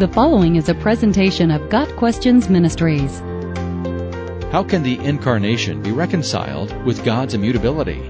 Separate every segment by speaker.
Speaker 1: The following is a presentation of Got Questions Ministries.
Speaker 2: How can the incarnation be reconciled with God's immutability?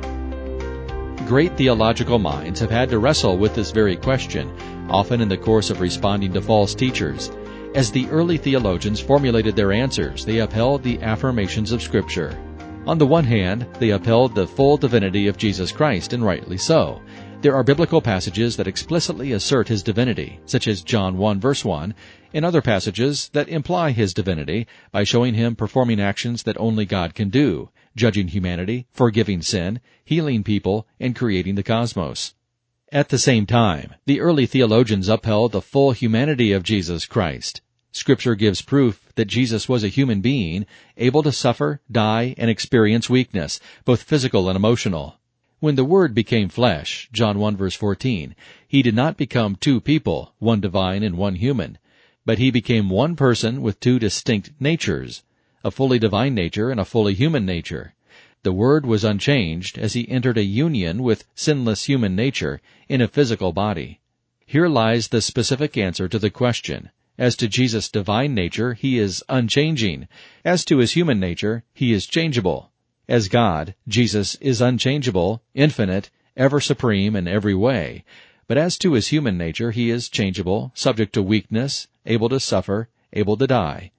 Speaker 2: Great theological minds have had to wrestle with this very question, often in the course of responding to false teachers. As the early theologians formulated their answers, they upheld the affirmations of Scripture. On the one hand, they upheld the full divinity of Jesus Christ, and rightly so. There are biblical passages that explicitly assert his divinity, such as John 1 verse 1, and other passages that imply his divinity by showing him performing actions that only God can do, judging humanity, forgiving sin, healing people, and creating the cosmos. At the same time, the early theologians upheld the full humanity of Jesus Christ. Scripture gives proof that Jesus was a human being, able to suffer, die, and experience weakness, both physical and emotional. When the Word became flesh, John 1 verse 14, he did not become two people, one divine and one human, but he became one person with two distinct natures, a fully divine nature and a fully human nature. The Word was unchanged as he entered a union with sinless human nature in a physical body. Here lies the specific answer to the question. As to Jesus' divine nature, he is unchanging. As to his human nature, he is changeable. As God, Jesus is unchangeable, infinite, ever supreme in every way. But as to his human nature, he is changeable, subject to weakness, able to suffer, able to die.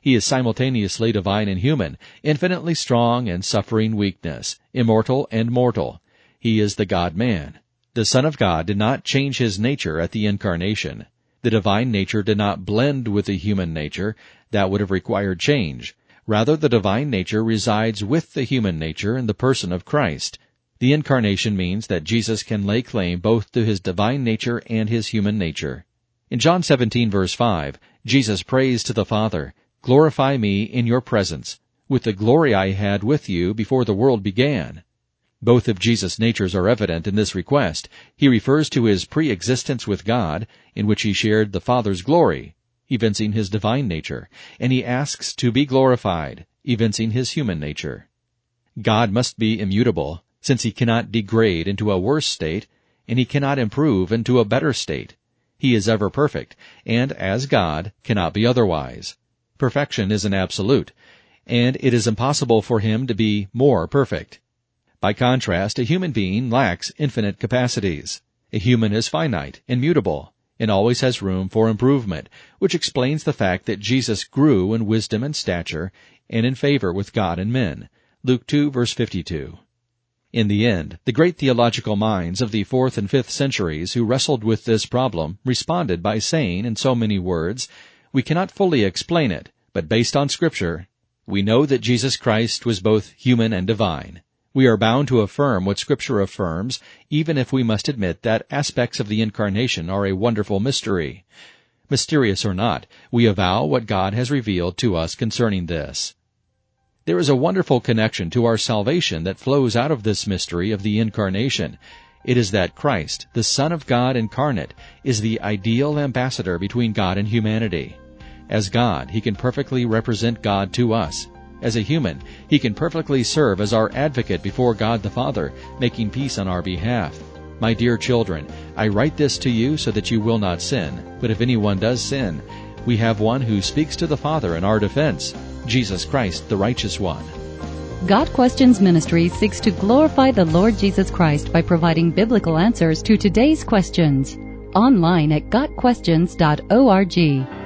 Speaker 2: He is simultaneously divine and human, infinitely strong and suffering weakness, immortal and mortal. He is the God-man. The Son of God did not change his nature at the incarnation. The divine nature did not blend with the human nature. That would have required change. Rather, the divine nature resides with the human nature in the person of Christ. The incarnation means that Jesus can lay claim both to his divine nature and his human nature. In John 17 verse 5, Jesus prays to the Father, Glorify me in your presence, with the glory I had with you before the world began. Both of Jesus' natures are evident in this request. He refers to his pre-existence with God, in which he shared the Father's glory, evincing his divine nature, and he asks to be glorified, evincing his human nature. God must be immutable, since he cannot degrade into a worse state, and he cannot improve into a better state. He is ever perfect, and as God, cannot be otherwise. Perfection is an absolute, and it is impossible for him to be more perfect. By contrast, a human being lacks infinite capacities. A human is finite and mutable and always has room for improvement, which explains the fact that Jesus grew in wisdom and stature and in favor with God and men. Luke 2 verse 52. In the end, the great theological minds of the fourth and fifth centuries who wrestled with this problem responded by saying in so many words, we cannot fully explain it, but based on scripture, we know that Jesus Christ was both human and divine. We are bound to affirm what Scripture affirms, even if we must admit that aspects of the Incarnation are a wonderful mystery. Mysterious or not, we avow what God has revealed to us concerning this. There is a wonderful connection to our salvation that flows out of this mystery of the Incarnation. It is that Christ, the Son of God incarnate, is the ideal ambassador between God and humanity. As God, He can perfectly represent God to us. As a human, he can perfectly serve as our advocate before God the Father, making peace on our behalf. My dear children, I write this to you so that you will not sin. But if anyone does sin, we have one who speaks to the Father in our defense, Jesus Christ, the righteous one.
Speaker 1: Got Questions Ministry seeks to glorify the Lord Jesus Christ by providing biblical answers to today's questions. Online at GotQuestions.org.